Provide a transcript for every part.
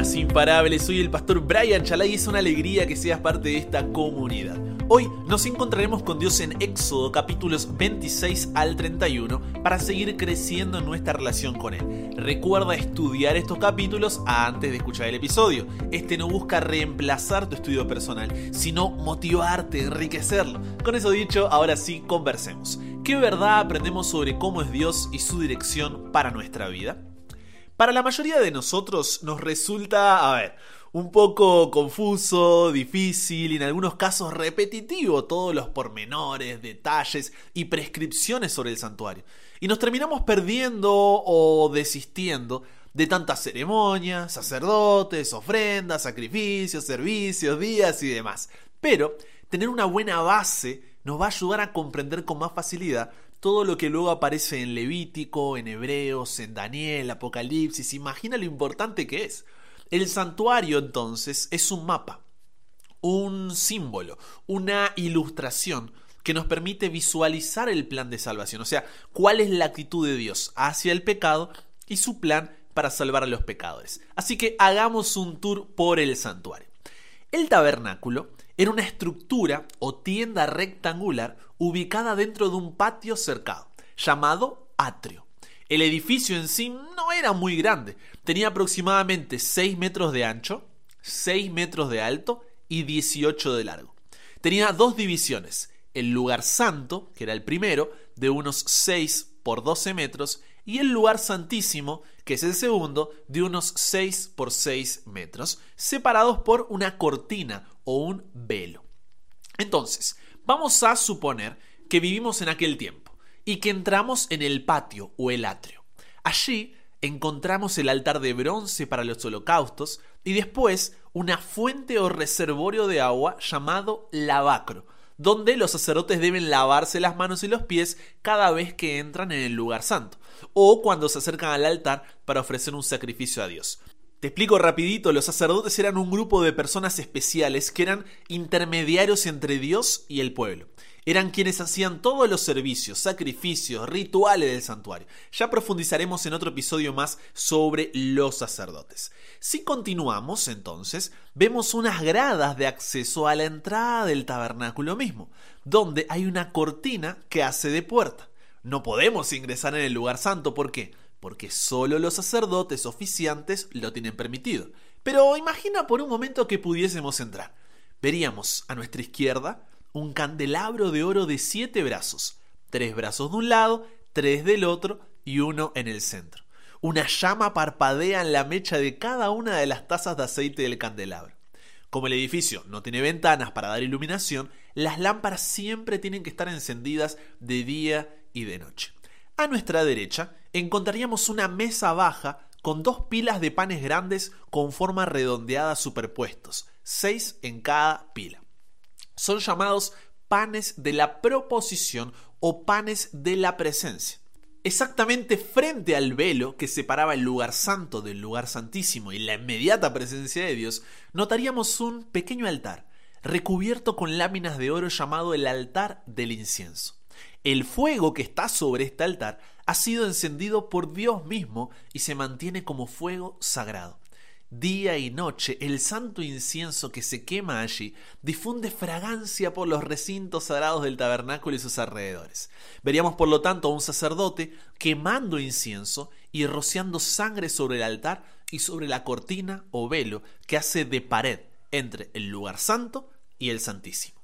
Imparables, soy el pastor Brian Chalai y es una alegría que seas parte de esta comunidad. Hoy nos encontraremos con Dios en Éxodo capítulos 26 al 31 para seguir creciendo en nuestra relación con Él. Recuerda estudiar estos capítulos antes de escuchar el episodio. Este no busca reemplazar tu estudio personal, sino motivarte, enriquecerlo. Con eso dicho, ahora sí conversemos. ¿Qué verdad aprendemos sobre cómo es Dios y su dirección para nuestra vida? Para la mayoría de nosotros nos resulta, a ver, un poco confuso, difícil y en algunos casos repetitivo todos los pormenores, detalles y prescripciones sobre el santuario. Y nos terminamos perdiendo o desistiendo de tantas ceremonias, sacerdotes, ofrendas, sacrificios, servicios, días y demás. Pero tener una buena base nos va a ayudar a comprender con más facilidad todo lo que luego aparece en Levítico, en Hebreos, en Daniel, Apocalipsis. Imagina lo importante que es. El santuario entonces es un mapa, un símbolo, una ilustración que nos permite visualizar el plan de salvación, o sea, cuál es la actitud de Dios hacia el pecado y su plan para salvar a los pecadores. Así que hagamos un tour por el santuario. El tabernáculo era una estructura o tienda rectangular ubicada dentro de un patio cercado, llamado atrio. El edificio en sí no era muy grande, tenía aproximadamente 6 metros de ancho, 6 metros de alto y 18 de largo. Tenía dos divisiones, el lugar santo, que era el primero, de unos 6 por 12 metros, y el lugar santísimo, que es el segundo, de unos 6 por 6 metros, separados por una cortina o un velo. Entonces, vamos a suponer que vivimos en aquel tiempo y que entramos en el patio o el atrio. Allí encontramos el altar de bronce para los holocaustos y después una fuente o reservorio de agua llamado lavacro, donde los sacerdotes deben lavarse las manos y los pies cada vez que entran en el lugar santo, o cuando se acercan al altar para ofrecer un sacrificio a Dios. Te explico rapidito, los sacerdotes eran un grupo de personas especiales que eran intermediarios entre Dios y el pueblo. Eran quienes hacían todos los servicios, sacrificios, rituales del santuario. Ya profundizaremos en otro episodio más sobre los sacerdotes. Si continuamos, entonces, vemos unas gradas de acceso a la entrada del tabernáculo mismo, donde hay una cortina que hace de puerta. No podemos ingresar en el lugar santo, ¿por qué? Porque solo los sacerdotes oficiantes lo tienen permitido. Pero imagina por un momento que pudiésemos entrar. Veríamos a nuestra izquierda un candelabro de oro de siete brazos, tres brazos de un lado, tres del otro y uno en el centro. Una llama parpadea en la mecha de cada una de las tazas de aceite del candelabro. Como el edificio no tiene ventanas para dar iluminación, las lámparas siempre tienen que estar encendidas de día y de noche. A nuestra derecha encontraríamos una mesa baja con dos pilas de panes grandes con forma redondeada superpuestos, seis en cada pila son llamados panes de la proposición o panes de la presencia. Exactamente frente al velo que separaba el lugar santo del lugar santísimo y la inmediata presencia de Dios, notaríamos un pequeño altar, recubierto con láminas de oro llamado el altar del incienso. El fuego que está sobre este altar ha sido encendido por Dios mismo y se mantiene como fuego sagrado. Día y noche el santo incienso que se quema allí difunde fragancia por los recintos sagrados del tabernáculo y sus alrededores. Veríamos por lo tanto a un sacerdote quemando incienso y rociando sangre sobre el altar y sobre la cortina o velo que hace de pared entre el lugar santo y el santísimo.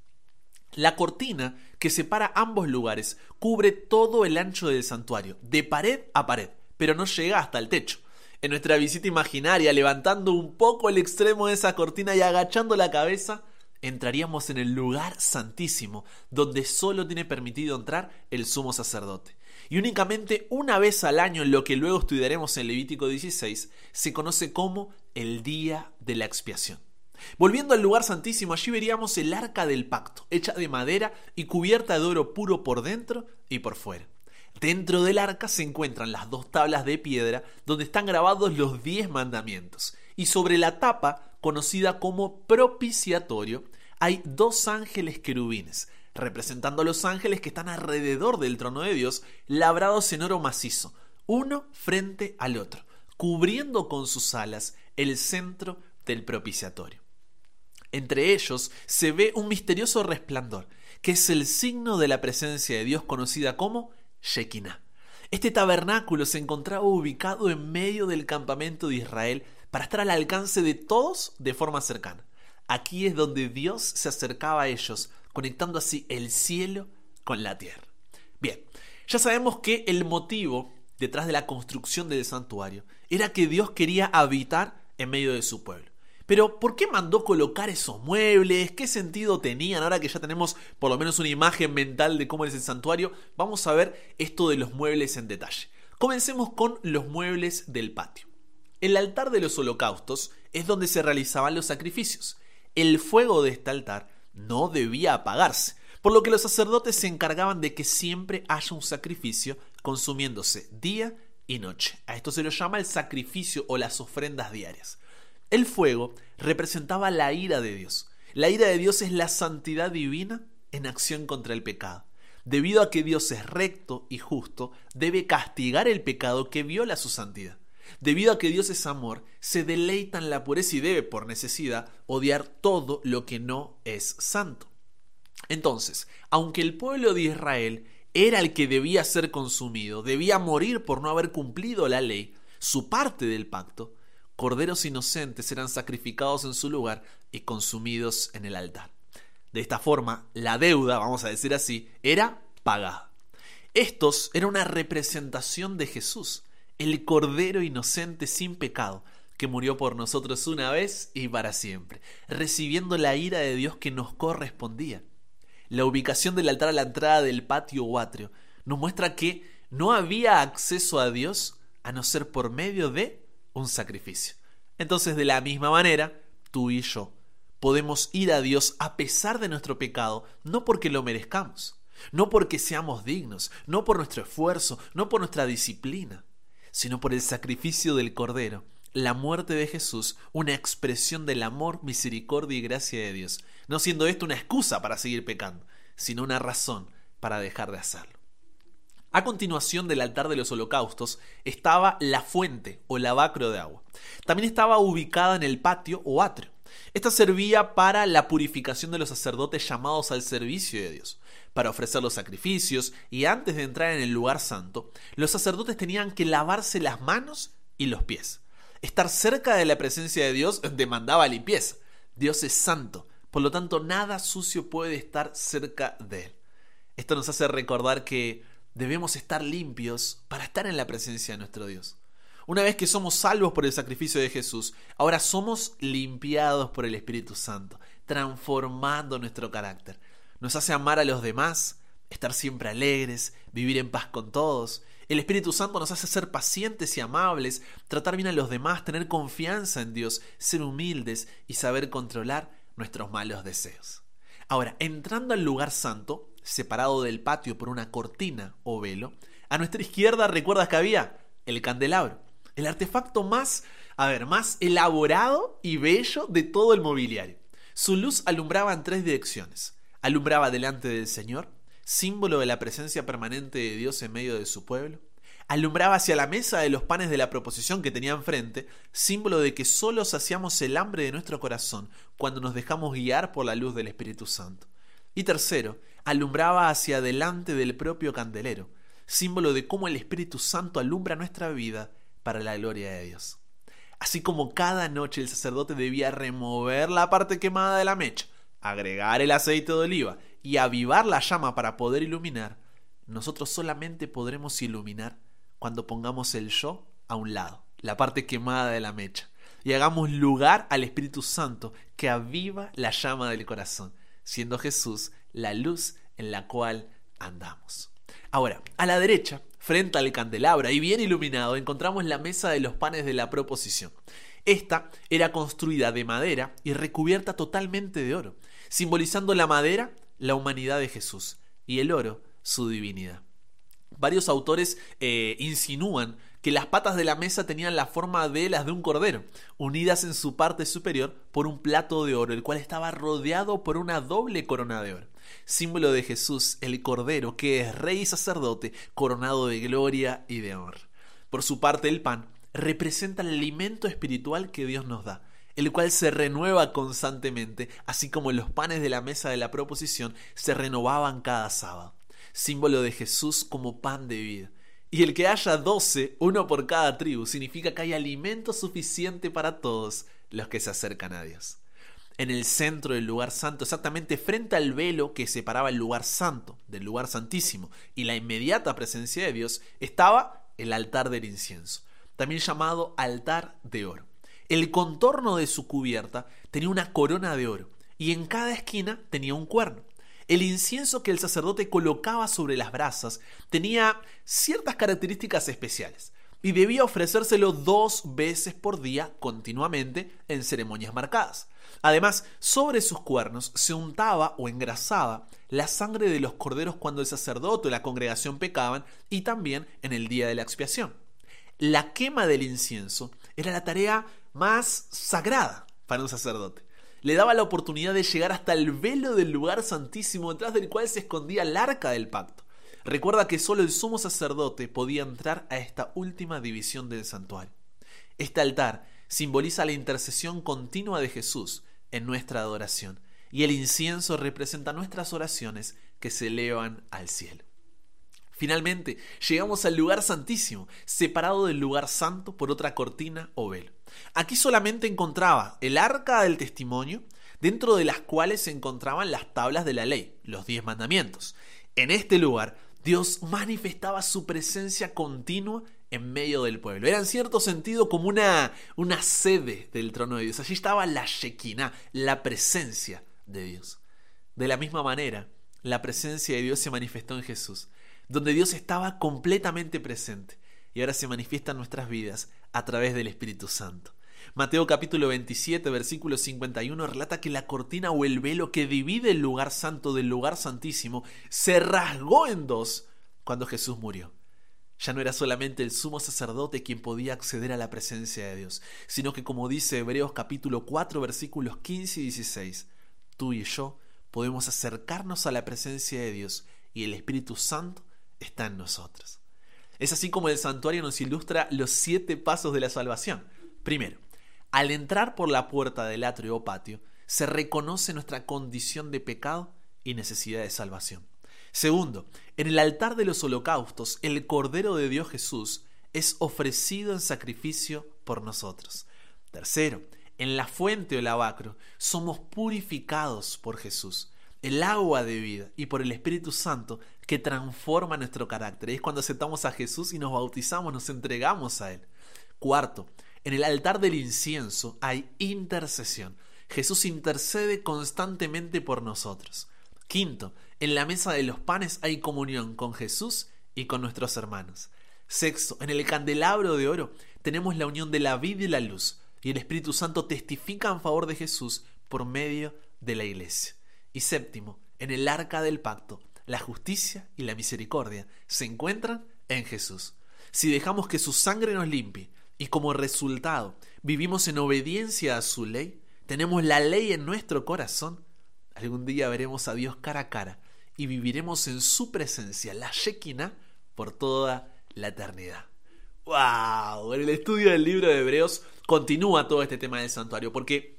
La cortina que separa ambos lugares cubre todo el ancho del santuario, de pared a pared, pero no llega hasta el techo en nuestra visita imaginaria, levantando un poco el extremo de esa cortina y agachando la cabeza, entraríamos en el lugar santísimo, donde solo tiene permitido entrar el sumo sacerdote. Y únicamente una vez al año, en lo que luego estudiaremos en Levítico 16, se conoce como el día de la expiación. Volviendo al lugar santísimo, allí veríamos el arca del pacto, hecha de madera y cubierta de oro puro por dentro y por fuera. Dentro del arca se encuentran las dos tablas de piedra donde están grabados los diez mandamientos. Y sobre la tapa, conocida como propiciatorio, hay dos ángeles querubines, representando a los ángeles que están alrededor del trono de Dios, labrados en oro macizo, uno frente al otro, cubriendo con sus alas el centro del propiciatorio. Entre ellos se ve un misterioso resplandor, que es el signo de la presencia de Dios conocida como Shekinah. Este tabernáculo se encontraba ubicado en medio del campamento de Israel para estar al alcance de todos de forma cercana. Aquí es donde Dios se acercaba a ellos, conectando así el cielo con la tierra. Bien, ya sabemos que el motivo detrás de la construcción del santuario era que Dios quería habitar en medio de su pueblo. Pero, ¿por qué mandó colocar esos muebles? ¿Qué sentido tenían? Ahora que ya tenemos por lo menos una imagen mental de cómo es el santuario, vamos a ver esto de los muebles en detalle. Comencemos con los muebles del patio. El altar de los holocaustos es donde se realizaban los sacrificios. El fuego de este altar no debía apagarse, por lo que los sacerdotes se encargaban de que siempre haya un sacrificio consumiéndose día y noche. A esto se lo llama el sacrificio o las ofrendas diarias. El fuego representaba la ira de Dios. La ira de Dios es la santidad divina en acción contra el pecado. Debido a que Dios es recto y justo, debe castigar el pecado que viola su santidad. Debido a que Dios es amor, se deleita en la pureza y debe, por necesidad, odiar todo lo que no es santo. Entonces, aunque el pueblo de Israel era el que debía ser consumido, debía morir por no haber cumplido la ley, su parte del pacto, corderos inocentes eran sacrificados en su lugar y consumidos en el altar. De esta forma, la deuda, vamos a decir así, era pagada. Estos era una representación de Jesús, el cordero inocente sin pecado, que murió por nosotros una vez y para siempre, recibiendo la ira de Dios que nos correspondía. La ubicación del altar a la entrada del patio o atrio nos muestra que no había acceso a Dios a no ser por medio de un sacrificio. Entonces, de la misma manera, tú y yo podemos ir a Dios a pesar de nuestro pecado, no porque lo merezcamos, no porque seamos dignos, no por nuestro esfuerzo, no por nuestra disciplina, sino por el sacrificio del Cordero, la muerte de Jesús, una expresión del amor, misericordia y gracia de Dios, no siendo esto una excusa para seguir pecando, sino una razón para dejar de hacerlo. A continuación del altar de los holocaustos estaba la fuente o lavacro de agua. También estaba ubicada en el patio o atrio. Esta servía para la purificación de los sacerdotes llamados al servicio de Dios, para ofrecer los sacrificios y antes de entrar en el lugar santo, los sacerdotes tenían que lavarse las manos y los pies. Estar cerca de la presencia de Dios demandaba limpieza. Dios es santo, por lo tanto nada sucio puede estar cerca de él. Esto nos hace recordar que debemos estar limpios para estar en la presencia de nuestro Dios. Una vez que somos salvos por el sacrificio de Jesús, ahora somos limpiados por el Espíritu Santo, transformando nuestro carácter. Nos hace amar a los demás, estar siempre alegres, vivir en paz con todos. El Espíritu Santo nos hace ser pacientes y amables, tratar bien a los demás, tener confianza en Dios, ser humildes y saber controlar nuestros malos deseos. Ahora, entrando al lugar santo, separado del patio por una cortina o velo, a nuestra izquierda recuerdas que había el candelabro, el artefacto más, a ver, más elaborado y bello de todo el mobiliario. Su luz alumbraba en tres direcciones. Alumbraba delante del Señor, símbolo de la presencia permanente de Dios en medio de su pueblo. Alumbraba hacia la mesa de los panes de la proposición que tenía enfrente, símbolo de que solo saciamos el hambre de nuestro corazón cuando nos dejamos guiar por la luz del Espíritu Santo. Y tercero, alumbraba hacia delante del propio candelero, símbolo de cómo el Espíritu Santo alumbra nuestra vida para la gloria de Dios. Así como cada noche el sacerdote debía remover la parte quemada de la mecha, agregar el aceite de oliva y avivar la llama para poder iluminar, nosotros solamente podremos iluminar cuando pongamos el yo a un lado, la parte quemada de la mecha, y hagamos lugar al Espíritu Santo que aviva la llama del corazón siendo Jesús la luz en la cual andamos. Ahora, a la derecha, frente al candelabro y bien iluminado, encontramos la mesa de los panes de la proposición. Esta era construida de madera y recubierta totalmente de oro, simbolizando la madera la humanidad de Jesús y el oro su divinidad. Varios autores eh, insinúan que las patas de la mesa tenían la forma de las de un cordero, unidas en su parte superior por un plato de oro, el cual estaba rodeado por una doble corona de oro, símbolo de Jesús, el cordero, que es rey y sacerdote, coronado de gloria y de honor. Por su parte, el pan representa el alimento espiritual que Dios nos da, el cual se renueva constantemente, así como los panes de la mesa de la proposición se renovaban cada sábado, símbolo de Jesús como pan de vida. Y el que haya doce, uno por cada tribu, significa que hay alimento suficiente para todos los que se acercan a Dios. En el centro del lugar santo, exactamente frente al velo que separaba el lugar santo del lugar santísimo y la inmediata presencia de Dios, estaba el altar del incienso, también llamado altar de oro. El contorno de su cubierta tenía una corona de oro y en cada esquina tenía un cuerno. El incienso que el sacerdote colocaba sobre las brasas tenía ciertas características especiales y debía ofrecérselo dos veces por día continuamente en ceremonias marcadas. Además, sobre sus cuernos se untaba o engrasaba la sangre de los corderos cuando el sacerdote o la congregación pecaban y también en el día de la expiación. La quema del incienso era la tarea más sagrada para un sacerdote le daba la oportunidad de llegar hasta el velo del lugar santísimo detrás del cual se escondía el arca del pacto. Recuerda que solo el sumo sacerdote podía entrar a esta última división del santuario. Este altar simboliza la intercesión continua de Jesús en nuestra adoración y el incienso representa nuestras oraciones que se elevan al cielo. Finalmente, llegamos al lugar santísimo, separado del lugar santo por otra cortina o velo. Aquí solamente encontraba el arca del testimonio, dentro de las cuales se encontraban las tablas de la ley, los diez mandamientos. En este lugar, Dios manifestaba su presencia continua en medio del pueblo. Era en cierto sentido como una, una sede del trono de Dios. Allí estaba la Shekinah, la presencia de Dios. De la misma manera, la presencia de Dios se manifestó en Jesús donde Dios estaba completamente presente y ahora se manifiesta en nuestras vidas a través del Espíritu Santo. Mateo capítulo 27, versículo 51 relata que la cortina o el velo que divide el lugar santo del lugar santísimo se rasgó en dos cuando Jesús murió. Ya no era solamente el sumo sacerdote quien podía acceder a la presencia de Dios, sino que como dice Hebreos capítulo 4 versículos 15 y 16, tú y yo podemos acercarnos a la presencia de Dios y el Espíritu Santo está en nosotros. Es así como el santuario nos ilustra los siete pasos de la salvación. Primero, al entrar por la puerta del atrio o patio, se reconoce nuestra condición de pecado y necesidad de salvación. Segundo, en el altar de los holocaustos, el Cordero de Dios Jesús es ofrecido en sacrificio por nosotros. Tercero, en la fuente o lavacro somos purificados por Jesús el agua de vida y por el Espíritu Santo que transforma nuestro carácter. Es cuando aceptamos a Jesús y nos bautizamos, nos entregamos a Él. Cuarto, en el altar del incienso hay intercesión. Jesús intercede constantemente por nosotros. Quinto, en la mesa de los panes hay comunión con Jesús y con nuestros hermanos. Sexto, en el candelabro de oro tenemos la unión de la vida y la luz, y el Espíritu Santo testifica en favor de Jesús por medio de la iglesia. Y séptimo, en el arca del pacto, la justicia y la misericordia se encuentran en Jesús. Si dejamos que su sangre nos limpie y como resultado vivimos en obediencia a su ley, tenemos la ley en nuestro corazón, algún día veremos a Dios cara a cara y viviremos en su presencia, la Shekinah, por toda la eternidad. ¡Wow! En el estudio del libro de Hebreos continúa todo este tema del santuario, porque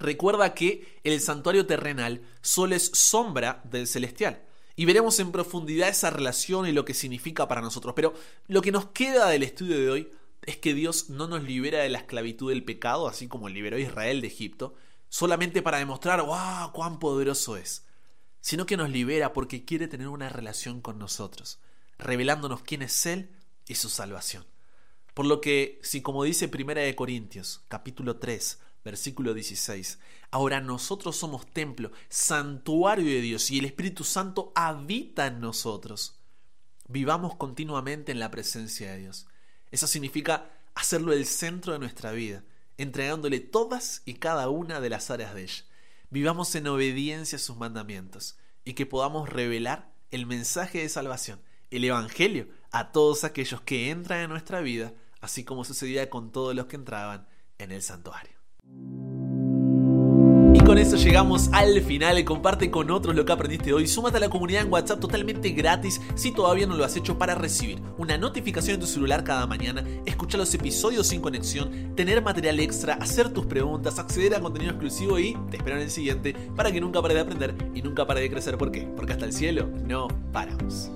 Recuerda que el santuario terrenal solo es sombra del celestial. Y veremos en profundidad esa relación y lo que significa para nosotros. Pero lo que nos queda del estudio de hoy es que Dios no nos libera de la esclavitud del pecado, así como liberó a Israel de Egipto, solamente para demostrar, wow, cuán poderoso es, sino que nos libera porque quiere tener una relación con nosotros, revelándonos quién es Él y su salvación. Por lo que, si como dice Primera de Corintios, capítulo 3, versículo 16. Ahora nosotros somos templo, santuario de Dios y el Espíritu Santo habita en nosotros. Vivamos continuamente en la presencia de Dios. Eso significa hacerlo el centro de nuestra vida, entregándole todas y cada una de las áreas de ella. Vivamos en obediencia a sus mandamientos y que podamos revelar el mensaje de salvación, el Evangelio, a todos aquellos que entran en nuestra vida, así como sucedía con todos los que entraban en el santuario eso llegamos al final. Comparte con otros lo que aprendiste hoy. Súmate a la comunidad en WhatsApp totalmente gratis si todavía no lo has hecho para recibir una notificación en tu celular cada mañana, escuchar los episodios sin conexión, tener material extra, hacer tus preguntas, acceder a contenido exclusivo y te espero en el siguiente para que nunca pare de aprender y nunca pare de crecer. ¿Por qué? Porque hasta el cielo no paramos.